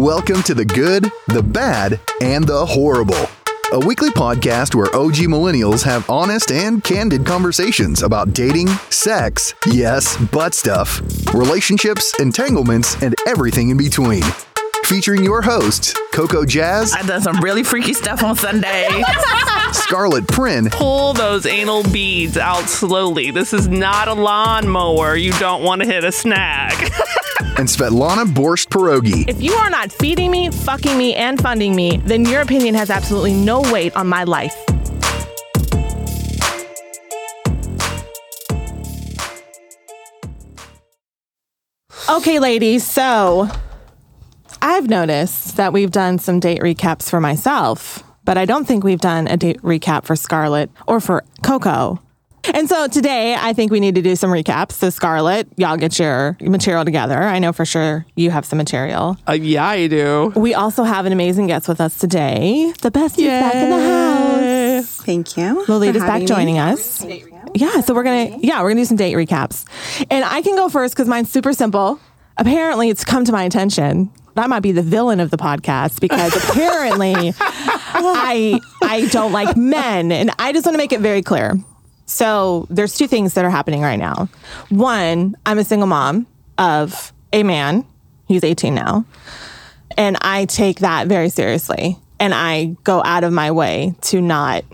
Welcome to the good, the bad, and the whoreable. A weekly podcast where OG millennials have honest and candid conversations about dating, sex, yes, butt stuff, relationships, entanglements, and everything in between. Featuring your hosts, Coco Jazz, I done some really freaky stuff on Sunday. Scarlett Prin, pull those anal beads out slowly. This is not a lawnmower. You don't want to hit a snag. and Svetlana Borscht Pierogi. If you are not feeding me, fucking me, and funding me, then your opinion has absolutely no weight on my life. Okay, ladies, so I've noticed that we've done some date recaps for myself, but I don't think we've done a date recap for Scarlett or for Coco. And so today, I think we need to do some recaps. So, Scarlett, y'all get your material together. I know for sure you have some material. Uh, yeah, I do. We also have an amazing guest with us today. The best is back in the house. Thank you. Lolita's for back joining me. us. Yeah, so we're gonna yeah we're gonna do some date recaps, and I can go first because mine's super simple. Apparently, it's come to my attention. That I might be the villain of the podcast because apparently I I don't like men, and I just want to make it very clear. So there's two things that are happening right now. One, I'm a single mom of a man. He's 18 now. And I take that very seriously. And I go out of my way to not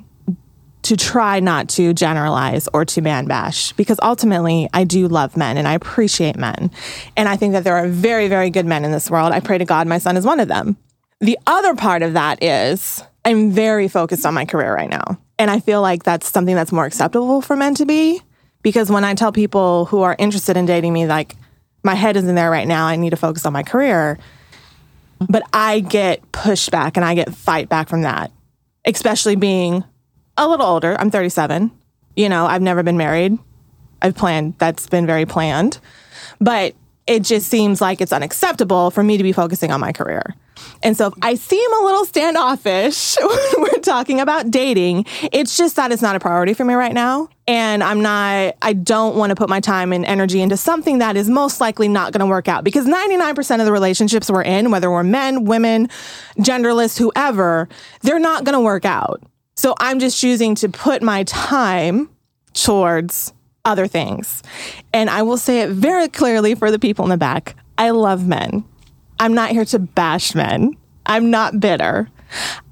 to try not to generalize or to man bash because ultimately I do love men and I appreciate men. And I think that there are very, very good men in this world. I pray to God my son is one of them. The other part of that is I'm very focused on my career right now. And I feel like that's something that's more acceptable for men to be because when I tell people who are interested in dating me, like, my head isn't there right now, I need to focus on my career. But I get pushed back and I get fight back from that, especially being a little older. I'm 37. You know, I've never been married. I've planned, that's been very planned. But it just seems like it's unacceptable for me to be focusing on my career. And so if I seem a little standoffish when we're talking about dating, it's just that it's not a priority for me right now. And I'm not, I don't want to put my time and energy into something that is most likely not going to work out because 99% of the relationships we're in, whether we're men, women, genderless, whoever, they're not going to work out. So I'm just choosing to put my time towards other things. And I will say it very clearly for the people in the back I love men. I'm not here to bash men. I'm not bitter.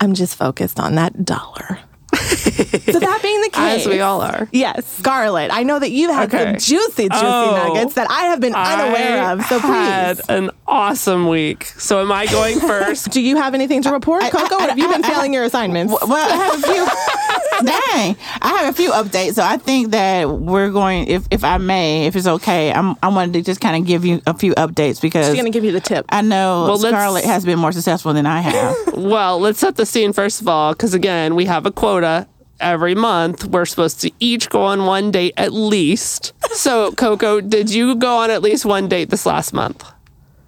I'm just focused on that dollar. so that being the case, As we all are. Yes, Scarlett. I know that you've had Okay. some juicy, juicy Oh, nuggets that I have been unaware I of. So had please, an awesome week. So am I going first? do you have anything to report, Coco? or have you been failing your assignments? Well, I have a few. dang, I have a few updates. So I think that we're going, if if I may, if it's okay, I'm I wanted to just kind of give you a few updates because She's gonna give you the tip. I know Well, let's- Scarlett has been more successful than I have. well, let's set the scene first of all, because again, we have a quota every month. We're supposed to each go on one date at least. So, Coco, did you go on at least one date this last month?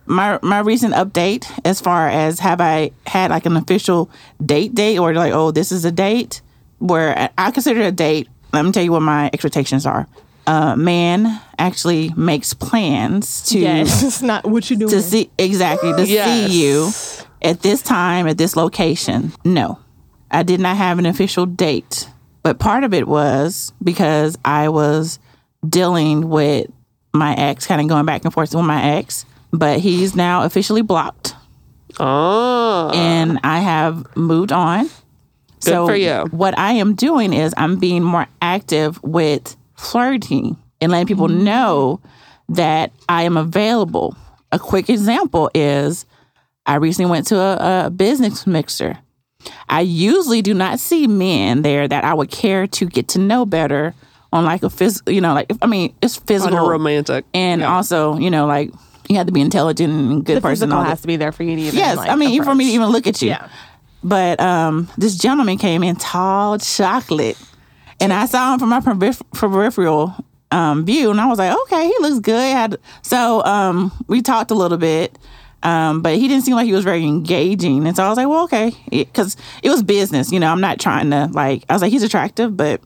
My my recent update as far as have I had like an official date date or like oh this is a date where I consider a date. Let me tell you what my expectations are. Uh, man actually makes plans to yes, it's not what you doing. to see exactly to Yes. see you at this time at this location. No, I did not have an official date, but part of it was because I was dealing with my ex, kind of going back and forth with my ex, but he's now officially blocked, Oh, and I have moved on. so for you. What I am doing is I'm being more active with flirting and letting people mm-hmm. know that I am available. A quick example is I recently went to a, a business mixer. I usually do not see men there that I would care to get to know better on like a physical, you know, like I mean, it's on physical a romantic. and also, you know, like you have to be intelligent and good the person. physical has to be there for you to even. Yes, like, I mean, even for me to even look at you. Yeah. But um, this gentleman came in tall chocolate, and I saw him from my perif- peripheral um, view, and I was like, okay, he looks good. Had, so um, we talked a little bit, um, but he didn't seem like he was very engaging, and so I was like, well, okay, because it, was business. You know, I'm not trying to like. I was like, he's attractive, but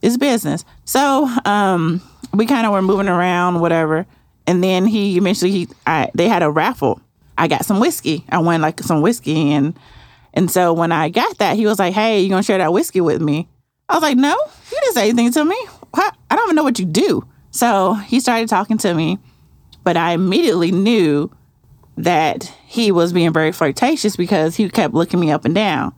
it's business. So um, we kind of were moving around, whatever. And then he eventually he I, they had a raffle. I got some whiskey. I won like some whiskey and and so when I got that, he was like, "Hey, you gonna share that whiskey with me?" I was like, "No, you didn't say anything to me. I don't even know what you do." So he started talking to me, but I immediately knew that he was being very flirtatious because he kept looking me up and down.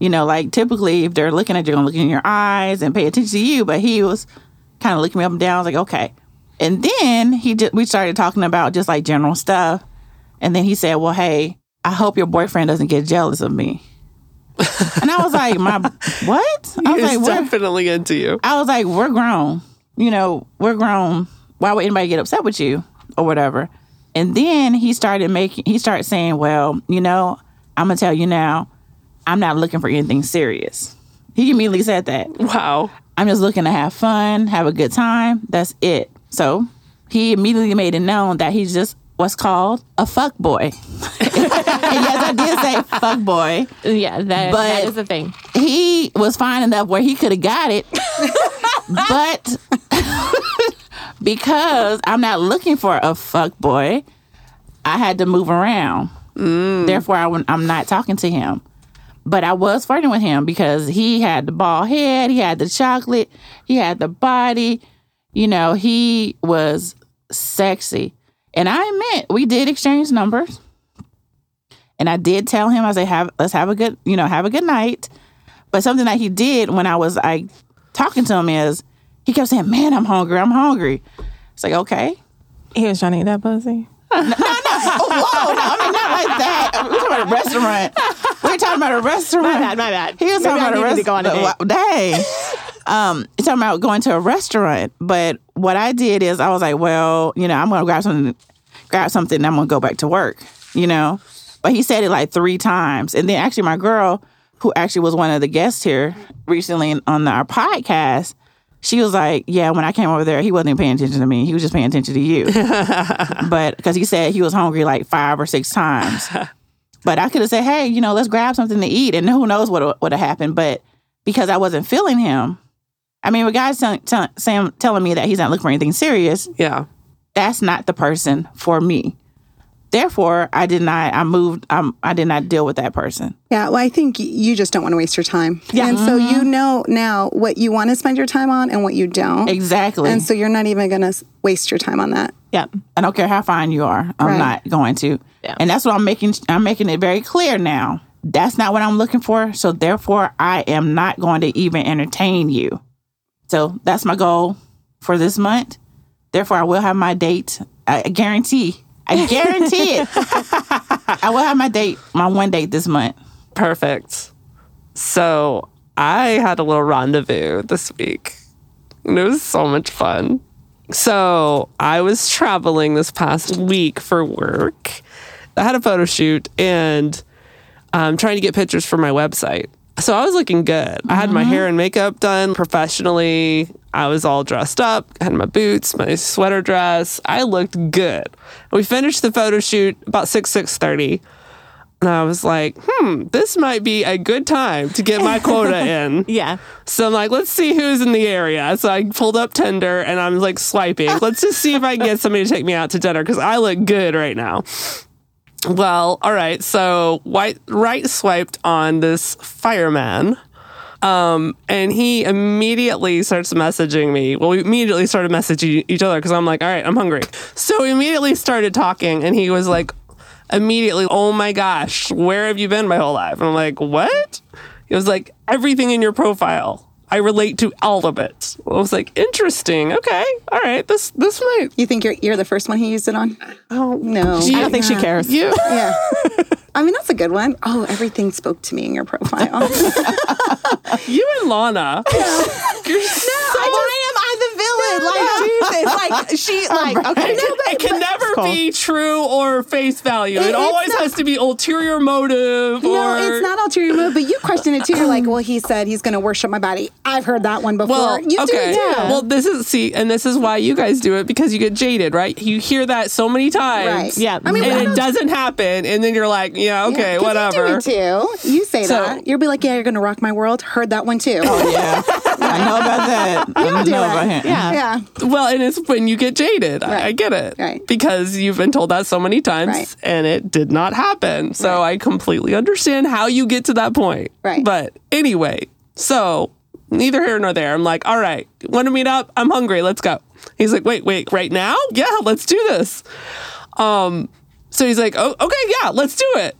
You know, like typically if they're looking at you, they're gonna look in your eyes and pay attention to you, but he was kind of looking me up and down. I was like, okay. And then he just we started talking about just like general stuff. And then he said, Well, hey, I hope your boyfriend doesn't get jealous of me. and I was like, My what? I was He's like, definitely into you. I was like, We're grown. You know, we're grown. Why would anybody get upset with you or whatever? And then he started making he started saying, Well, you know, I'm gonna tell you now, I'm not looking for anything serious. He immediately said that. Wow. I'm just looking to have fun, have a good time. That's it. So he immediately made it known that he's just what's called a fuck boy. and yes, I did say fuck boy. Yeah, that, But- that is the thing. He was fine enough where he could have got it, but because I'm not looking for a fuck boy, I had to move around. Mm. Therefore, I, I'm not talking to him. But I was flirting with him because he had the bald head, he had the chocolate, he had the body. You know, he was sexy. And I admit, we did exchange numbers. And I did tell him, I said, have let's have a good, you know, have a good night. But something that he did when I was like talking to him is he kept saying, Man, I'm hungry, I'm hungry. It's like, okay. He was trying to eat that pussy. Oh, whoa, no, I mean not like that. We're talking about a restaurant. We're talking about a restaurant. My bad, my bad. He was Maybe talking I about a needed go on a restaurant. Dang. Um, he's talking about going to a restaurant. But what I did is I was like, well, you know, I'm gonna grab something grab something and I'm gonna go back to work, you know. But he said it like three times. And then actually my girl, who actually was one of the guests here recently on our podcast, she was like, Yeah, when I came over there, he wasn't even paying attention to me. He was just paying attention to you. but because he said he was hungry like five or six times. But I could have said, hey, you know, let's grab something to eat, and who knows what would have happened. But because I wasn't feeling him, I mean, when guys tell, tell, saying, telling me that he's not looking for anything serious, Yeah. that's not the person for me. Therefore, I did not. I moved. Um, I did not deal with that person. Yeah, well, I think you just don't want to waste your time. Yeah. And so you know now what you want to spend your time on and what you don't. Exactly. And so you're not even going to waste your time on that. Yeah. I don't care how fine you are. I'm Right. not going to. Yeah. And that's what I'm making. I'm making it very clear now. That's not what I'm looking for. So therefore, I am not going to even entertain you. So that's my goal for this month. Therefore, I will have my date. I guarantee. I guarantee it. I will have my date, my one date this month. Perfect. So I had a little rendezvous this week. And it was so much fun. So I was traveling this past week for work. I had a photo shoot and I'm trying to get pictures for my website. So I was looking good. I had my hair and makeup done professionally. I was all dressed up, had my boots, my sweater dress. I looked good. We finished the photo shoot about 6 6:30. And I was like, hmm, this might be a good time to get my quota in. Yeah. So I'm like, let's see who's in the area. So I pulled up Tinder and I'm like swiping. Let's just see if I can get somebody to take me out to dinner because I look good right now. Well, all right. So white right swiped on this fireman. Um, and he immediately starts messaging me. Well, we immediately started messaging each other because I'm like, all right, I'm hungry. So we immediately started talking, and he was like, immediately, oh my gosh, where have you been my whole life? And I'm like, what? He was like, everything in your profile. I relate to all of it. I was like, interesting. Okay, all right. This this might. You think you're you're the first one he used it on? Oh No. gee, I don't think she cares. You. Yeah. I mean, that's a good one. Oh, everything spoke to me in your profile. You and Lana. You're so. Why am I the villain? Like Jesus. Like she like okay. it can never cool. be true or face value. It, it's always not- has to be ulterior motive no, it's not ulterior motive, but you question it too. You're like, well, he said he's going to worship my body. I've heard that one before. Well, you okay. do it too. Well, this is see, and this is why you guys do it because you get jaded, right? You hear that so many times, Right. Yeah. I mean, and it doesn't happen, and then you're like, yeah, okay, Yeah, 'cause whatever. You do it too. You say So- that. You'll be like, yeah, you're going to rock my world. Heard that one too. Oh Yeah. I know about that. I do know it. about him. Yeah. Yeah. Well, and it's when you get jaded. I, I get it. Right. Because you've been told that so many times Right. and it did not happen. So I completely understand how you get to that point. Right. But anyway, so neither here nor there. I'm like, all right, want to meet up? I'm hungry. Let's go. He's like, wait, wait, right now? Yeah, let's do this. Um, so he's like, oh, okay, yeah, let's do it.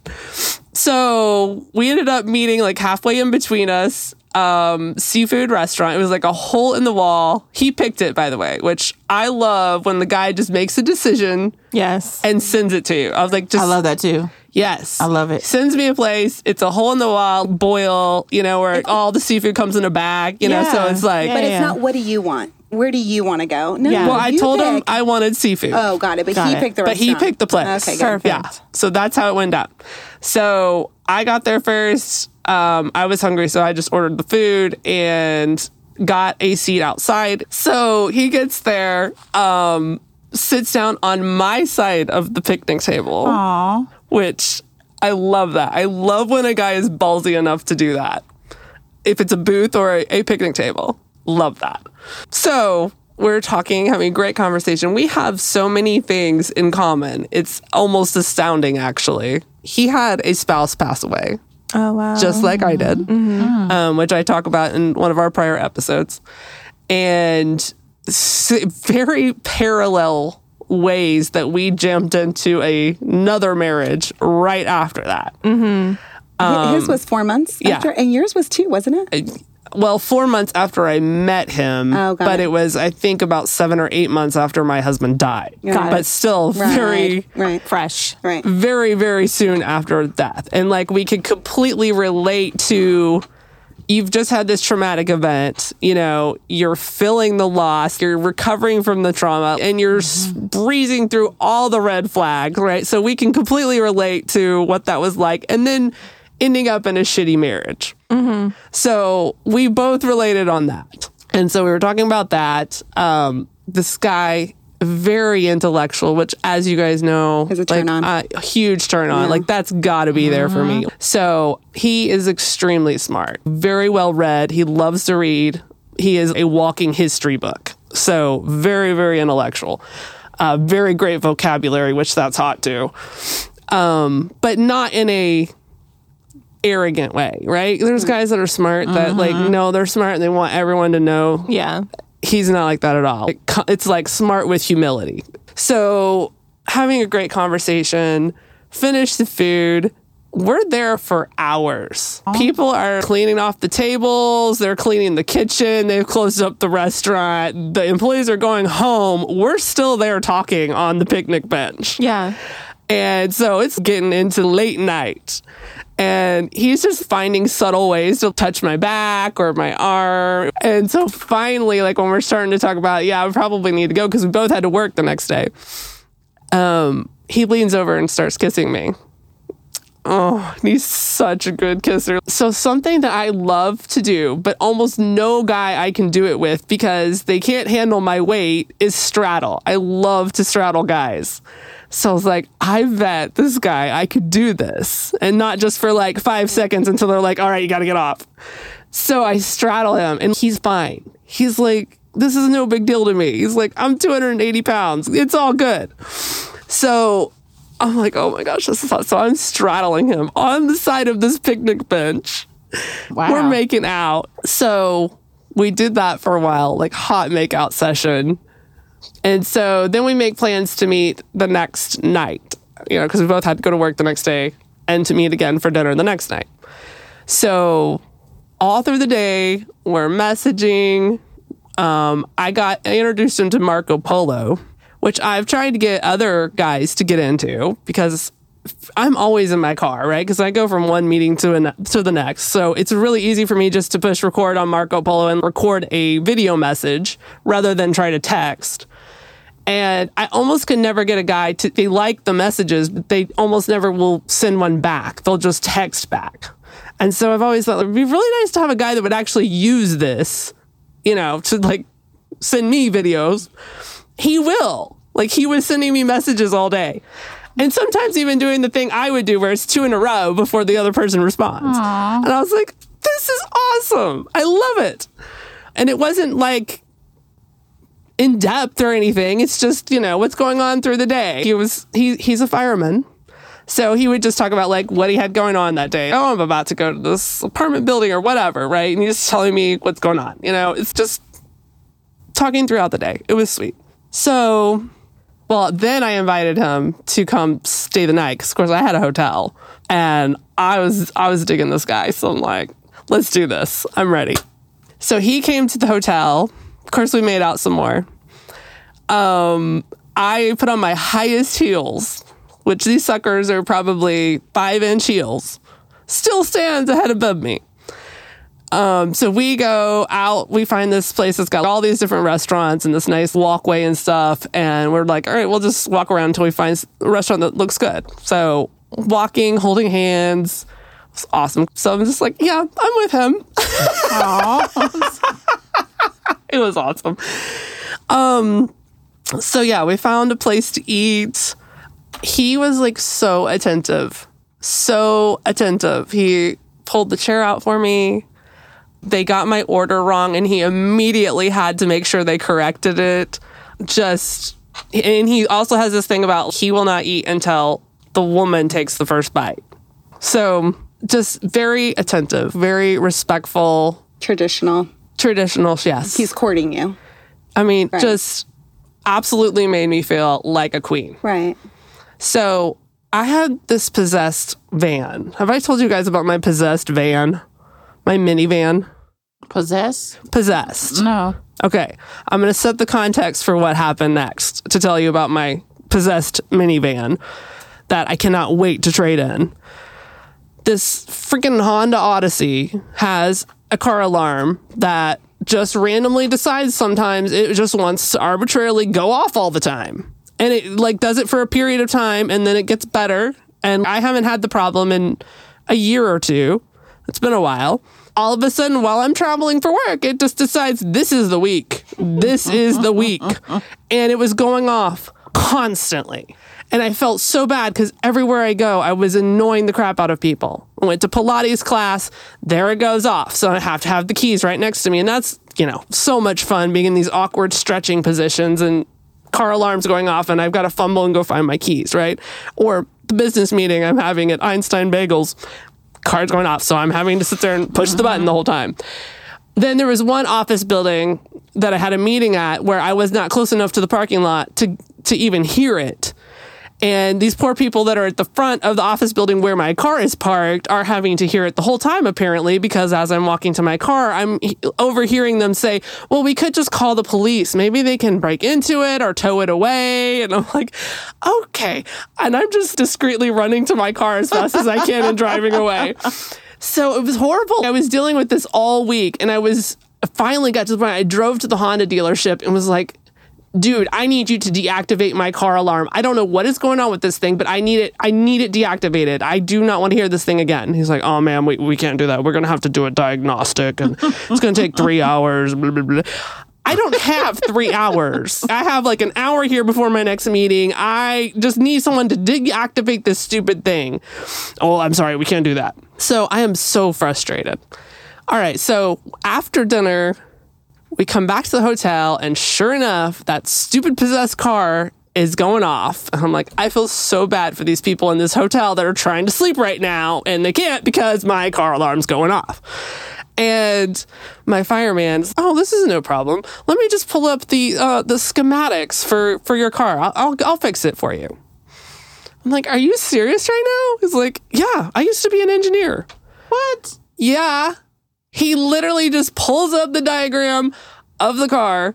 So we ended up meeting like halfway in between us. Um, seafood restaurant. It was like a hole in the wall. He picked it, by the way, which I love when the guy just makes a decision Yes. and sends it to you. I was like, just I love that too. yes, I love it. Sends me a place. It's a hole in the wall boil. You know where all the seafood comes in a bag. You know, so it's like. Yeah, But yeah. it's not what do you want? Where do you want to go? No. Yeah. Well, I you told him. I wanted seafood. Oh, got it. But Got he it. picked the but he picked the place. Okay, good. Perfect. Yeah. So that's how it went up. So I got there first. Um, I was hungry, so I just ordered the food and got a seat outside. So he gets there, um, sits down on my side of the picnic table, Aw. which I love that. I love when a guy is ballsy enough to do that. If it's a booth or a, a picnic table, love that. So we're talking, having a great conversation. We have so many things in common. It's almost astounding, actually. He had a spouse pass away, Oh wow. just like I did, mm-hmm. Mm-hmm. um, which I talk about in one of our prior episodes. And s- very parallel ways that we jumped into a, another marriage right after that. Mm-hmm. Um, his was four months yeah. after, and yours was two, wasn't it? Well, four months after I met him, Oh, but it. it. was I think about seven or eight months after my husband died. Got but it. still Right, very, right, fresh. right. very, very soon after death, and like we could completely relate to. You've just had this traumatic event, you know, you're feeling the loss, you're recovering from the trauma, and you're s mm-hmm. breezing through all the red flags, right? So we can completely relate to what that was like. And then ending up in a shitty marriage. So we both related on that. And so we were talking about that. Um, this guy, very intellectual, which, as you guys know, Is a turn like, on. a huge turn on. Like that's got to be there for me. So he is extremely smart, very well read. He loves to read. He is a walking history book. So very, very intellectual. Uh, very great vocabulary, which that's hot too. Um, but not in a arrogant way, right? There's mm. guys that are smart that like mm-hmm. know they're smart and they want everyone to know Yeah. he's not like that at all. It It's like smart with humility. So having a great conversation, finish the food. We're there for hours. Oh. People are cleaning off the tables, they're cleaning the kitchen, they've closed up the restaurant, the employees are going home. We're still there talking on the picnic bench. Yeah. And so it's getting into late night. And he's just finding subtle ways to touch my back or my arm. And so finally, like when we're starting to talk about, yeah, I probably need to go because we both had to work the next day. Um, he leans over and starts kissing me. Oh, he's such a good kisser. So, something that I love to do, but almost no guy I can do it with because they can't handle my weight is straddle. I love to straddle guys. So I was like, I bet this guy, I could do this. And not just for like five seconds until they're like, all right, you got to get off. So I straddle him and he's fine. He's like, this is no big deal to me. He's like, I'm 280 pounds. It's all good. So I'm like, oh my gosh, this is hot. So I'm straddling him on the side of this picnic bench. Wow. We're making out. So we did that for a while, like hot makeout session. And so then we make plans to meet the next night, you know, because we both had to go to work the next day and to meet again for dinner the next night. So all through the day, we're messaging. Um, I got introduced him to Marco Polo, which I've tried to get other guys to get into because I'm always in my car, right? Because I go from one meeting to an, to the next. So it's really easy for me just to push record on Marco Polo and record a video message rather than try to text. And I almost can never get a guy to, they like the messages, but they almost never will send one back. They'll just text back. And so I've always thought it'd be really nice to have a guy that would actually use this, you know, to like send me videos. He will. Like he was sending me messages all day. And sometimes even doing the thing I would do where it's two in a row before the other person responds. And I was like, this is awesome. I love it. And it wasn't like in depth or anything. It's just, you know, what's going on through the day. He was he he's a fireman. So he would just talk about like what he had going on that day. Oh, I'm about to go to this apartment building or whatever, right? And he's telling me what's going on. You know, it's just talking throughout the day. It was sweet. So, well, then I invited him to come stay the night because, of course, I had a hotel and I was I was digging this guy. So I'm like, let's do this. I'm ready. So he came to the hotel. Of course, we made out some more. Um, I put on my highest heels, which these suckers are probably five inch heels. Still stands ahead above me. Um, so we go out, we find this place that's got all these different restaurants and this nice walkway and stuff. And we're like, all right, we'll just walk around until we find a restaurant that looks good. So walking, holding hands, it's awesome. So I'm just like, yeah, I'm with him. it was awesome. Um, so yeah, we found a place to eat. He was like so attentive, so attentive. He pulled the chair out for me. They got my order wrong, and he immediately had to make sure they corrected it. Just, and he also has this thing about he will not eat until the woman takes the first bite. So just very attentive, very respectful, Traditional. traditional. Yes, He's courting you. I mean, just absolutely made me feel like a queen. Right. So I had this possessed van. Have I told you guys about my possessed van? My minivan? Possess? Possessed. No. Okay. I'm going to set the context for what happened next to tell you about my possessed minivan that I cannot wait to trade in. This freaking Honda Odyssey has a car alarm that just randomly decides sometimes it just wants to arbitrarily go off all the time. And it like does it for a period of time and then it gets better. And I haven't had the problem in a year or two. It's been a while. All of a sudden, while I'm traveling for work, it just decides this is the week. This is the week. And it was going off constantly. And I felt so bad because everywhere I go, I was annoying the crap out of people. I went to Pilates class, there it goes off. So I have to have the keys right next to me. And that's, you know, so much fun being in these awkward stretching positions and car alarms going off and I've got to fumble and go find my keys, right? Or the business meeting I'm having at Einstein Bagels, car's going off. So I'm having to sit there and push the button the whole time. Then there was one office building that I had a meeting at where I was not close enough to the parking lot to to even hear it. And these poor people that are at the front of the office building where my car is parked are having to hear it the whole time, apparently, because as I'm walking to my car, I'm overhearing them say, Well, we could just call the police. Maybe they can break into it or tow it away. And I'm like, Okay. And I'm just discreetly running to my car as fast as I can and driving away. So it was horrible. I was dealing with this all week and I was finally got to the point I drove to the Honda dealership and was like, dude, I need you to deactivate my car alarm. I don't know what is going on with this thing, but I need it. I need it deactivated. I do not want to hear this thing again. He's like, oh man, we, we can't do that. We're going to have to do a diagnostic and it's going to take three hours. Blah, blah, blah. I don't have three hours. I have like an hour here before my next meeting. I just need someone to deactivate this stupid thing. Oh, I'm sorry. We can't do that. So I am so frustrated. All right. So after dinner, we come back to the hotel, and sure enough, that stupid possessed car is going off. And I'm like, I feel so bad for these people in this hotel that are trying to sleep right now, and they can't because my car alarm's going off. And my fireman's, oh, this is no problem. Let me just pull up the uh, the schematics for for your car. I'll, I'll I'll fix it for you. I'm like, are you serious right now? He's like, yeah, I used to be an engineer. What? Yeah. He literally just pulls up the diagram of the car,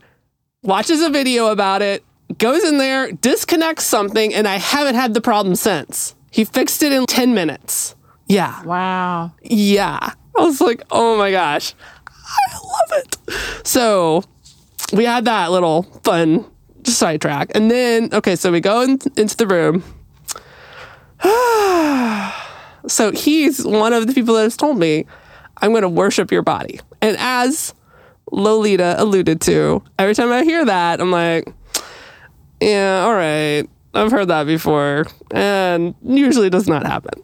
watches a video about it, goes in there, disconnects something, and I haven't had the problem since. He fixed it in 10 minutes. Yeah. Wow. Yeah. I was like, oh my gosh, I love it. So we had that little fun sidetrack. And then, okay, so we go in, into the room. so he's one of the people that has told me, I'm going to worship your body. And as Lolita alluded to, every time I hear that, I'm like, yeah, all right. I've heard that before. And usually does not happen.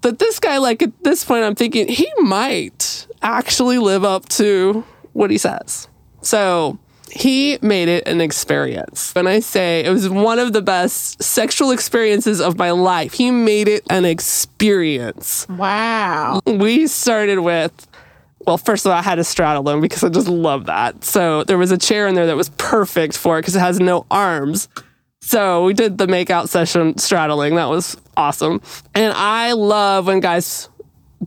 But this guy, like at this point, I'm thinking he might actually live up to what he says. So he made it an experience. When I say it was one of the best sexual experiences of my life, he made it an experience. Wow. We started with, well, first of all, I had to straddle him because I just love that. So there was a chair in there that was perfect for it because it has no arms. So we did the makeout session straddling. That was awesome. And I love when guys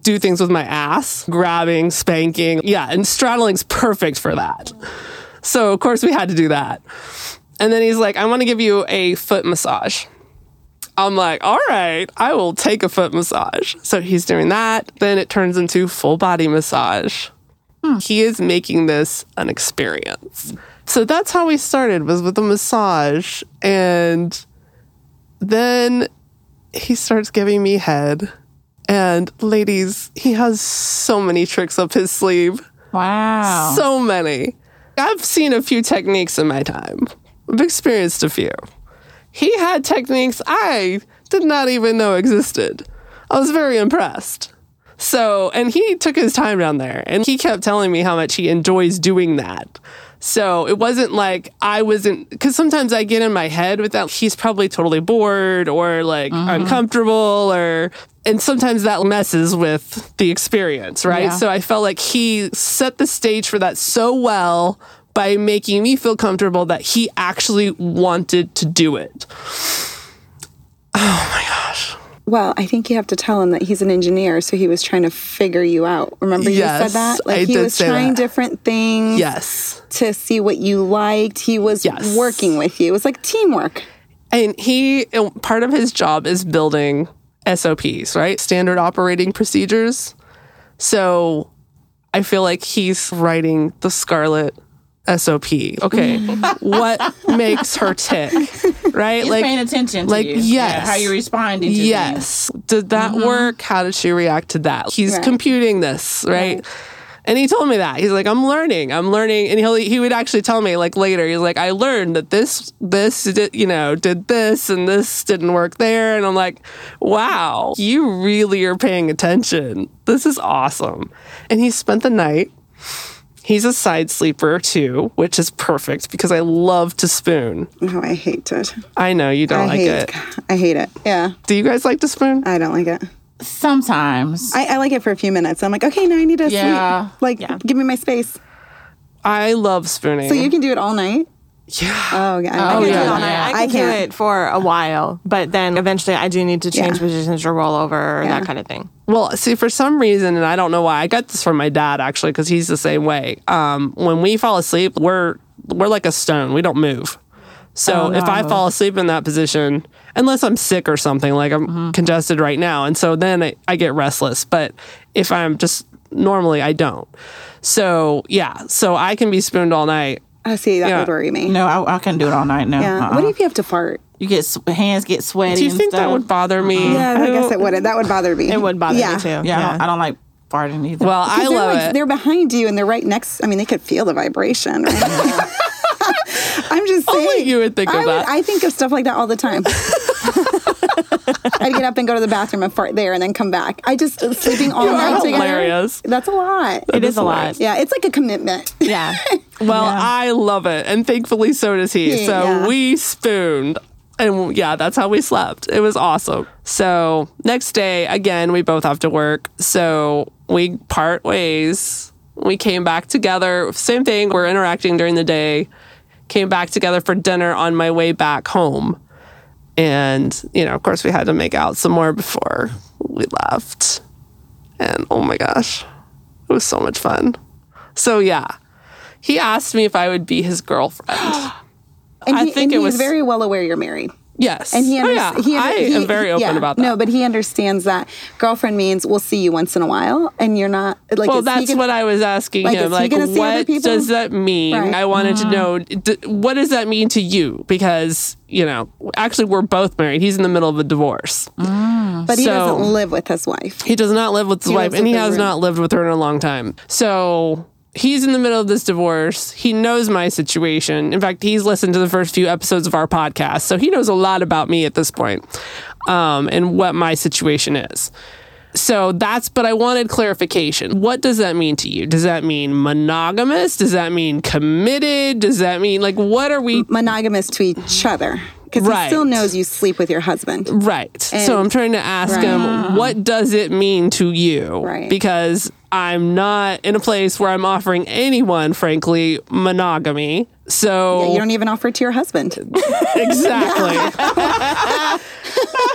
do things with my ass, grabbing, spanking. Yeah, and straddling's perfect for that. So of course we had to do that. And then he's like, I want to give you a foot massage. I'm like, all right, I will take a foot massage. So he's doing that. Then it turns into full body massage. Hmm. He is making this an experience. So that's how we started was with a massage. And then he starts giving me head. And ladies, he has so many tricks up his sleeve. Wow. So many. I've seen a few techniques in my time. I've experienced a few. He had techniques I did not even know existed. I was very impressed. So, and he took his time down there and he kept telling me how much he enjoys doing that. So it wasn't like I wasn't, because sometimes I get in my head with that. He's probably totally bored or like mm-hmm. uncomfortable or, and sometimes that messes with the experience, right? Yeah. So I felt like he set the stage for that so well by making me feel comfortable that he actually wanted to do it. Oh Well, I think you have to tell him that he's an engineer, so he was trying to figure you out. Remember you Yes, said that? Like I he was trying that. different things Yes. to see what you liked. He was Yes. working with you. It was like teamwork. And he, uh, part of his job is building SOPs, right? Standard operating procedures. So I feel like he's writing the Scarlett SOP. Okay. Mm. what makes her tick? Right? He's paying attention to like, you. yes. Yeah, how you responded to things. Yes. Did that mm-hmm. work? How did she react to that? He's Right. computing this, right? And he told me that. He's like, I'm learning. I'm learning. And he'll, he would actually tell me like later, he's like, I learned that this, this, did, you know, did this and this didn't work there. And I'm like, wow, you really are paying attention. This is awesome. And he spent the night. He's a side sleeper too, which is perfect because I love to spoon. No, I hate it. I know you don't I like hate it. I hate it. Yeah. Do you guys like to spoon? I don't like it. Sometimes. I, I like it for a few minutes. I'm like, okay, now I need to Yeah. sleep. Like, give me my space. I love spooning. So you can do it all night? Yeah. Oh, yeah. I I can do can't do it. night. I can I do can't. it for a while, but then eventually I do need to change Yeah. positions or roll over or Yeah. that kind of thing. Well, see, for some reason, and I don't know why, I got this from my dad actually, because he's the same way. Um, when we fall asleep, we're we're like a stone. We don't move. So Oh, no, if I I fall asleep in that position, unless I'm sick or something, like I'm Mm-hmm. congested right now, and so then I, I get restless. But if I'm just normally, I don't. So yeah, so I can be spooned all night. Oh, see, that Yeah. would worry me. no, I, I can do it all night No. Yeah. Uh-uh. What if you have to fart? you get s- hands get sweaty? Do you and think that stuff. would bother me? Uh-huh. Yeah, I guess it would. That would bother me. It would bother yeah. me too. Yeah, I, don't, I don't like farting either. Well, I 'Cause they're, love like, it. They're behind you and they're right next. I mean, they could feel the vibration. Right? I'm just saying. Only you would think of I that. I think of stuff like that all the time. I'd get up and go to the bathroom and fart there and then come back. I just sleeping all night together. hilarious. That's a lot. It is a lot. Yeah, it's like a commitment. Yeah. Well, I love it, and thankfully so does he. Yeah. So we spooned, and yeah, that's how we slept. It was awesome. So next day, again, we both have to work, so we part ways. We came back together. Same thing. We're interacting during the day. Came back together for dinner on my way back home, and you know, of course, we had to make out some more before we left. And oh my gosh, it was so much fun. So yeah, he asked me if I would be his girlfriend. And I he, think and it was- very well aware you're married. Yes, And he, oh, under- yeah. he, under- I he- am very open yeah, about that. No, but he understands that girlfriend means we'll see you once in a while, and you're not like. well, that's gonna- what I was asking like, him. Like, gonna see other what does that mean? Right. I wanted to mm-hmm. know d- what does that mean to you? Because you know, actually, we're both married. He's in the middle of a divorce. Mm. But he so- doesn't live with his wife. He does not live with his He wife, and he has room. not lived with her in a long time. So he's in the middle of this divorce. He knows my situation. In fact, he's listened to the first few episodes of our podcast, so he knows a lot about me at this point, um, and what my situation is. So that's, but I wanted clarification. What does that mean to you? Does that mean monogamous? Does that mean committed? Does that mean like what are we? Monogamous to each other because Right. he still knows you sleep with your husband. Right. so I'm trying to ask him, what does it mean to you? Right. Because I'm not in a place where I'm offering anyone, frankly, monogamy. So You don't even offer it to your husband. exactly.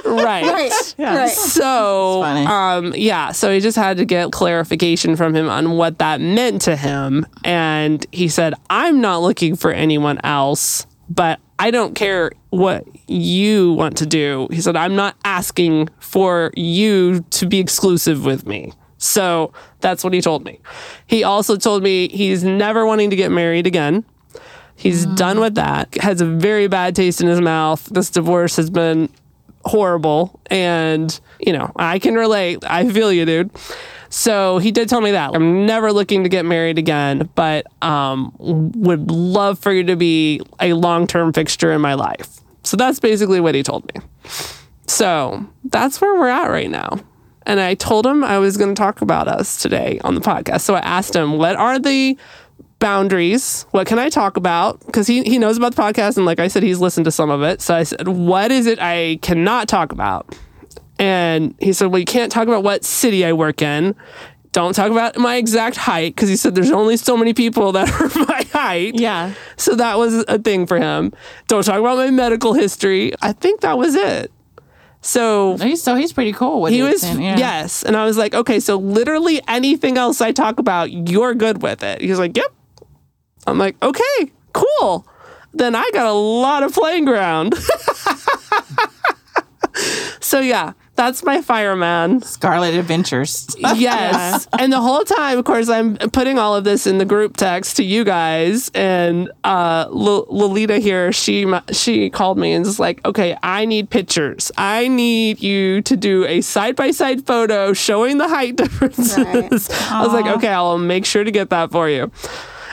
right. Right. Right. So, um, yeah, so he just had to get clarification from him on what that meant to him. And he said, I'm not looking for anyone else, but I don't care what you want to do. He said, I'm not asking for you to be exclusive with me. So that's what he told me. He also told me he's never wanting to get married again. He's mm. done with that. Has a very bad taste in his mouth. This divorce has been horrible. And, you know, I can relate. I feel you, dude. So he did tell me that. I'm never looking to get married again, but um, would love for you to be a long term fixture in my life. So that's basically what he told me. So that's where we're at right now. And I told him I was going to talk about us today on the podcast. So I asked him, what are the boundaries? What can I talk about? Because he, he knows about the podcast. And like I said, he's listened to some of it. So I said, what is it I cannot talk about? And he said, well, you can't talk about what city I work in. Don't talk about my exact height because he said there's only so many people that are my height. Yeah. So that was a thing for him. Don't talk about my medical history. I think that was it. So He's, so he's pretty cool with he was yeah. yes, and I was like, okay, so literally anything else I talk about, you're good with it. He's like, yep. I'm like, okay, cool. Then I got a lot of playing ground. so yeah, that's my fireman. Scarlett Adventures. Yes. and the whole time, of course, I'm putting all of this in the group text to you guys. And uh, L- Lolita here, she she called me and was like, "Okay, I need pictures. I need you to do a side by side photo showing the height differences." I was like, "Okay, I'll make sure to get that for you."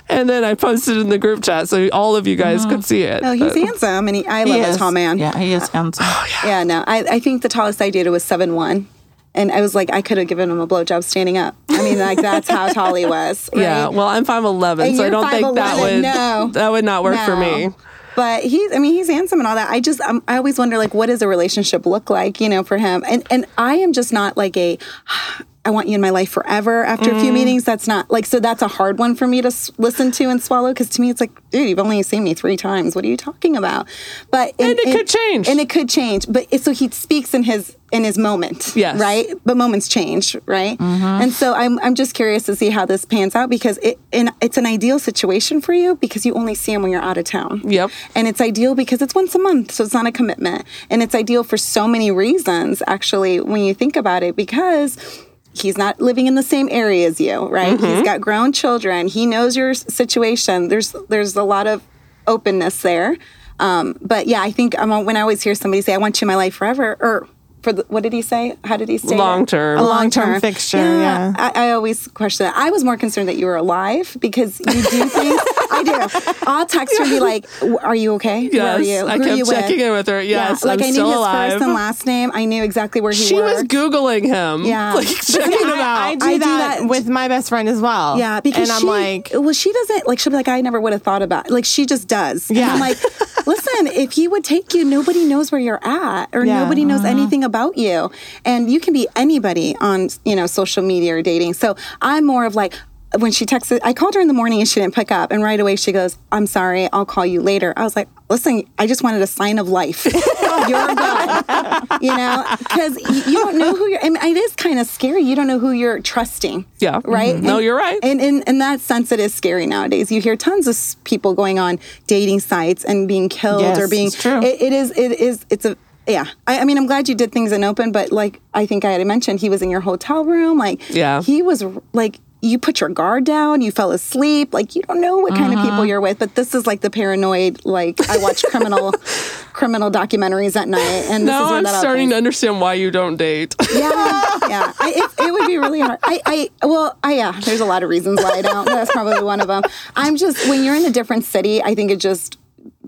And then I posted in the group chat so all of you guys could see it. No, he's handsome, and he, I love He a is. tall man. Yeah, he is handsome. Oh, Yeah, yeah, no, I, I think the tallest I dated was seven one, and I was like, I could have given him a blowjob standing up. I mean, like that's how tall he was. Right? Yeah, well, I'm 5'11, And so I don't think that would no. that would not work for me. But he's, I mean, he's handsome and all that. I just, um, I always wonder, like, what does a relationship look like, you know, for him? And and I am just not like a, I want you in my life forever. After Mm. a few meetings, that's not like, so that's a hard one for me to s- listen to and swallow. Because to me, it's like, dude, you've only seen me three times. What are you talking about? But And it could change. and it could change. But it, so he speaks in his in his moment, Yes. right? But moments change, right? Mm-hmm. And so I'm I'm just curious to see how this pans out because it and it's an ideal situation for you because you only see him when you're out of town. Yep. And it's ideal because it's once a month, so it's not a commitment. And it's ideal for so many reasons, actually, when you think about it, because he's not living in the same area as you, right? He's got grown children. He knows your situation. There's there's a lot of openness there. Um, but yeah, I think um, when I always hear somebody say, "I want you in my life forever," or for the, what did he say? How did he say? Long term. A Long long term term fixture, yeah. I, I always question that. I was more concerned that you were alive because you do things. I do. I'll text her and be like, "Are you okay? Where are Yes, you? I Who are kept you with?" checking in with her. Yes, like I'm I knew still his alive. first and last name. I knew exactly where he was. She was googling him. Yeah. like checking him out. I, I do I do that, that- with my best friend as well. Yeah, because and I'm she, like, well, she doesn't like. She'll be like, I never would have thought about. Like she just does. And Yeah. I'm like, listen, if he would take you, nobody knows where you're at, or Yeah. nobody knows mm-hmm. anything about you, and you can be anybody on you know social media or dating. So I'm more of like. When she texted, I called her in the morning and she didn't pick up. And right away she goes, I'm sorry, I'll call you later. I was like, listen, I just wanted a sign of life. you're good. You know, because you don't know who you're, I mean, it is kind of scary. You don't know who you're trusting. Yeah. Right? Mhm. No, And- you're right. And in, in that sense, it is scary nowadays. You hear tons of people going on dating sites and being killed Yes, or being. it's true. It, it is. It is. It's a. Yeah. I, I mean, I'm glad you did things in open, but like I think I had mentioned, he was in your hotel room. Like, Yeah. he was like. You put your guard down, you fell asleep. Like you don't know what kind of Uh-huh. people you're with, but this is like the paranoid. Like I watch criminal, criminal documentaries at night, and this now I'm starting comes- to understand why you don't date. yeah, yeah. I, it, it would be really hard. I, I, well, I, yeah. There's a lot of reasons why I don't. That's probably one of them. I'm just when you're in a different city, I think it just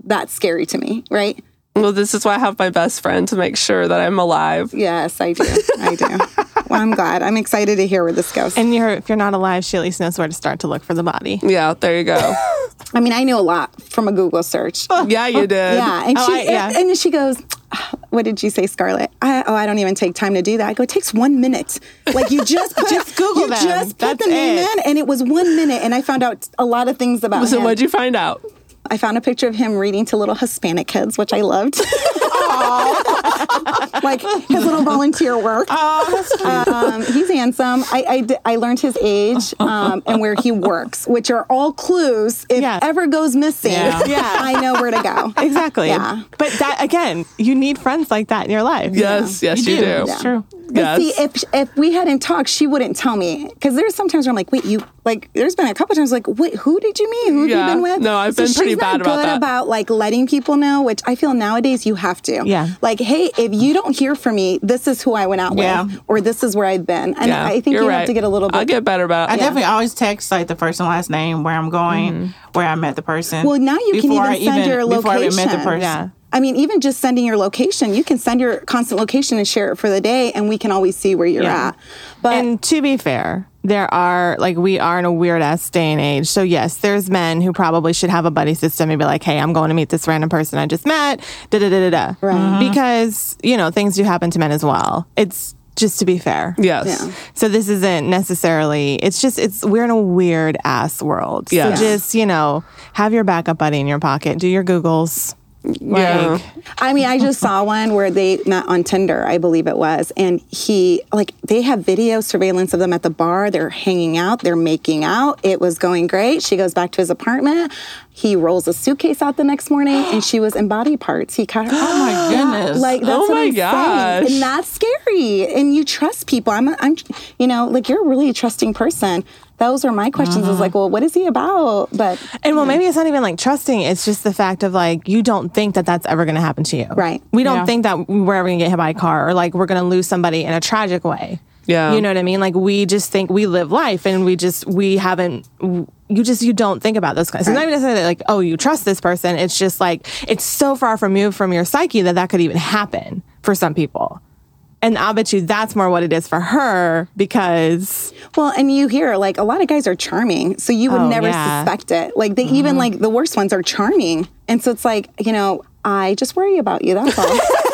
that's scary to me, right? Well, this is why I have my best friend to make sure that I'm alive. Yes, I do. I do. Well, I'm glad. I'm excited to hear where this goes. And you're, if you're not alive, she at least knows where to start to look for the body. Yeah, there you go. I mean, I knew a lot from a Google search. yeah, you did. Yeah, and Oh, she I- yeah. and, and she goes, ah, "What did you say, Scarlett? I, oh, I don't even take time to do that." I go, "It takes one minute. Like you just put, Just Google you them. just put That's the name it. in, and it was one minute, and I found out a lot of things about So him. what'd you find out? I found a picture of him reading to little Hispanic kids, which I loved. like his little volunteer work. um, he's handsome. I I learned his age um, and where he works, which are all clues. If Yeah. ever goes missing, Yeah. Yeah. I know where to go. Exactly. Yeah. But that again, you need friends like that in your life. Yes, yes, you, do. do. It's true. But Yes. see, if if we hadn't talked, she wouldn't tell me. Because there's sometimes where I'm like, wait, you like. There's been a couple times like, wait, who did you meet? Who have Yeah. you been with? No, I've been pretty she's bad not about good that. about like letting people know, which I feel nowadays you have to. Yeah. Like, hey, if you don't hear from me, this is who I went out Yeah. with, or this is where I've been, and yeah, I think you're you right. have to get a little bit. I'll get better about I it. definitely always text like the first and last name, where I'm going, mm-hmm. where I met the person. well, now you can even I send your before I location. met the person. Yeah. I mean, even just sending your location, you can send your constant location and share it for the day, and we can always see where you're Yeah. at. But And to be fair, there are like we are in a weird ass day and age. So yes, there's men who probably should have a buddy system and be like, "Hey, I'm going to meet this random person I just met." Da da da da da. Right. Mm-hmm. Because you know things do happen to men as well. It's just to be fair. Yes. Yeah. So this isn't necessarily. It's just it's we're in a weird ass world. Yes. So just you know have your backup buddy in your pocket. Do your googles. Yeah. Like, I mean, I just saw one where they met on Tinder, I believe it was, and he like they have video surveillance of them at the bar. They're hanging out, they're making out. It was going great. She goes back to his apartment. He rolls a suitcase out the next morning, and she was in body parts. He cut her. Oh my goodness. Like that's Oh what I'm gosh. saying, and that's scary. And you trust people. I'm, I'm, you know, like you're really a really trusting person. Those are my questions. Uh-huh. Is like, well, what is he about? But And well, maybe it's not even like trusting. It's just the fact of like you don't think that that's ever going to happen to you. Right. We don't Yeah. think that we're ever going to get hit by a car or like we're going to lose somebody in a tragic way. Yeah. You know what I mean? Like we just think we live life and we just we haven't. You just you don't think about those kinds. It's not even necessarily like oh you trust this person. It's just like it's so far from you, from your psyche that that could even happen for some people. And I'll bet you that's more what it is for her because Well, and you hear like a lot of guys are charming, so you would Oh, never yeah. suspect it. Like they even mm-hmm. like the worst ones are charming, and so it's like you know I just worry about you. That's all.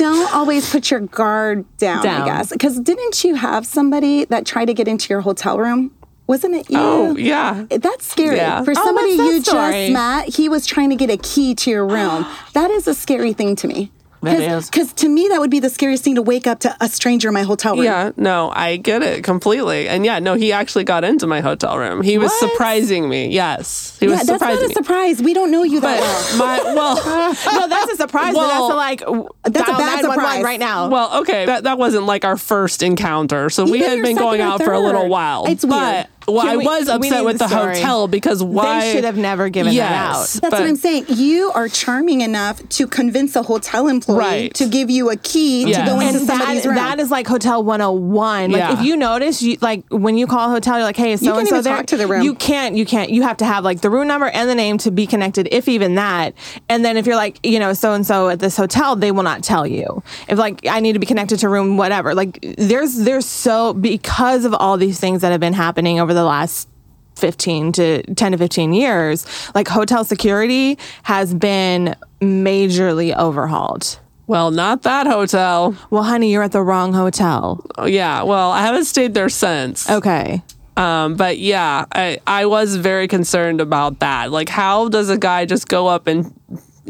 Don't always put your guard down. Down. I guess because didn't you have somebody that tried to get into your hotel room? Wasn't it you? Oh, yeah. That's scary. Yeah. For Oh, somebody that you story? just met, he was trying to get a key to your room. that is a scary thing to me. That is. Because to me, that would be the scariest thing to wake up to a stranger in my hotel room. Yeah, no, I get it completely. And yeah, no, he actually got into my hotel room. He was What? surprising me. Yes. He Yeah, was that's not surprising a me. surprise. We don't know you that well. But my well no, that's a surprise. Well, that's a like That's a bad surprise. right now. Well, okay, that, that wasn't like our first encounter. So we had been going out for a little while. It's weird. But well, Can I we- was upset with the the, hotel because why they should have never given that yes, out. That's but- what I'm saying. You are charming enough to convince a hotel employee Right. to give you a key Yeah. to go into and somebody's that, room. that is like hotel 101 like Yeah. if you notice you like when you call a hotel you're like hey so and so there to the room. you can't you can't you have to have like the room number and the name to be connected if even that and then if you're like you know so and so at this hotel they will not tell you if like i need to be connected to room whatever like there's there's so because of all these things that have been happening over the last 15 to 10 to 15 years like hotel security has been majorly overhauled well, not that hotel. well honey you're at the wrong hotel Oh, yeah, well, I haven't stayed there since. okay Um, but yeah, I, I was very concerned about that. Like, how does a guy just go up and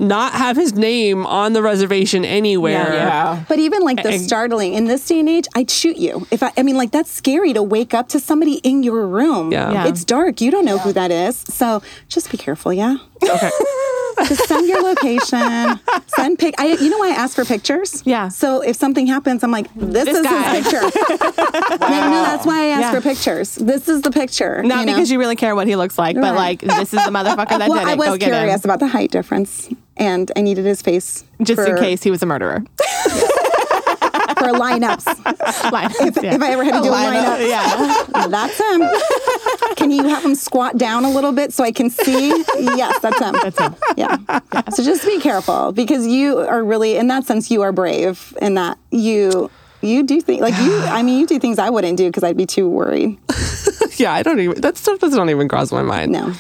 not have his name on the reservation anywhere? yeah. But even like the startling in this day and age, I'd shoot you. If I, I mean, like that's scary to wake up to somebody in your room. Yeah. Yeah. It's dark. You don't know who that is. So just be careful. Yeah. Okay. Just send your location. Send pic. I, you know why I ask for pictures? Yeah. So if something happens, I'm like, this, is guy. his picture. no, no, that's why I ask Yeah. for pictures. This is the picture. Not you know? because you really care what he looks like, but like this is the motherfucker that Well, did it. I was Go curious him. about the height difference, and I needed his face Just in case he was a murderer. for lineups. Like, if, if I ever had to do a lineup, yeah. That's him. Can you have him squat down a little bit so I can see? Yes, that's him. That's him. Yeah. So just be careful because you are really, in that sense, you are brave in that you You do things like you. I mean, you do things I wouldn't do because I'd be too worried. Yeah, I don't even. That stuff doesn't even cross my mind. No,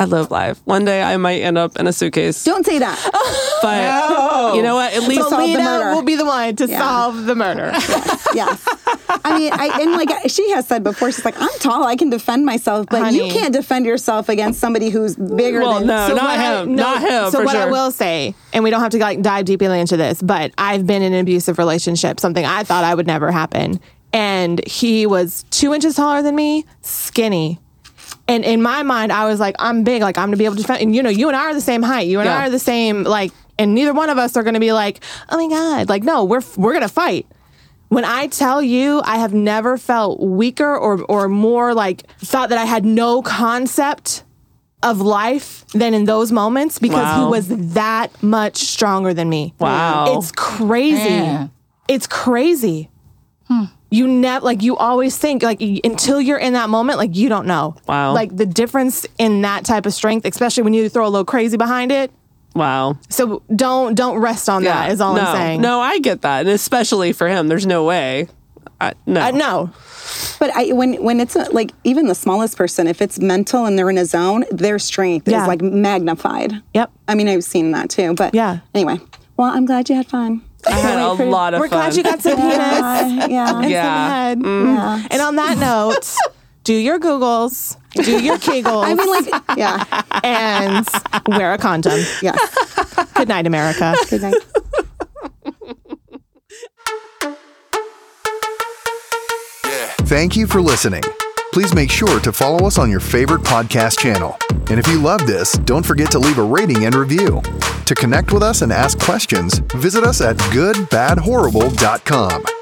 I live life. One day I might end up in a suitcase, don't say that. but you know what? At least solve Lena will be the one to Yeah. solve the murder. yes. I mean, I, and like she has said before, she's like, I'm tall, I can defend myself, but you can't defend yourself against somebody who's bigger Well, than no, So not what I- him, no, not him. So for what I will say, and we don't have to like dive deeply into this, but I've been in an abusive relationship, something I thought I would never happen. And he was two inches taller than me, skinny. And in my mind, I was like, I'm big, like I'm gonna be able to defend. And you know, you and I are the same height. You and Yeah. I are the same, like, and neither one of us are gonna be like, oh my god, like no, we're we're gonna fight. When I tell you, I have never felt weaker or or more like thought that I had no concept of life than in those moments because he was that much stronger than me. Wow. It's crazy. Man. It's crazy. Hmm. You never like you always think like y- until you're in that moment like you don't know. Wow. Like the difference in that type of strength, especially when you throw a little crazy behind it. wow. So don't don't rest on that. Is all no, I'm saying. No, I get that, and especially for him, there's no way. I, no, Uh, no. But I, when when it's a, like even the smallest person, if it's mental and they're in a zone, their strength Yeah. is like magnified. Yep. I mean, I've seen that too. But Yeah. Anyway, well, I'm glad you had fun. I had a lot of fun. We're fun. glad you got some penis. Yeah, yeah. and Yeah. some head. Mm. yeah. And on that note, do your Googles, do your Kegels, I mean, like, yeah, and wear a condom. yes. Good night, America. Good night. Thank you for listening. Please make sure to follow us on your favorite podcast channel. And if you love this, don't forget to leave a rating and review. To connect with us and ask questions, visit us at goodbadwhoreable.com.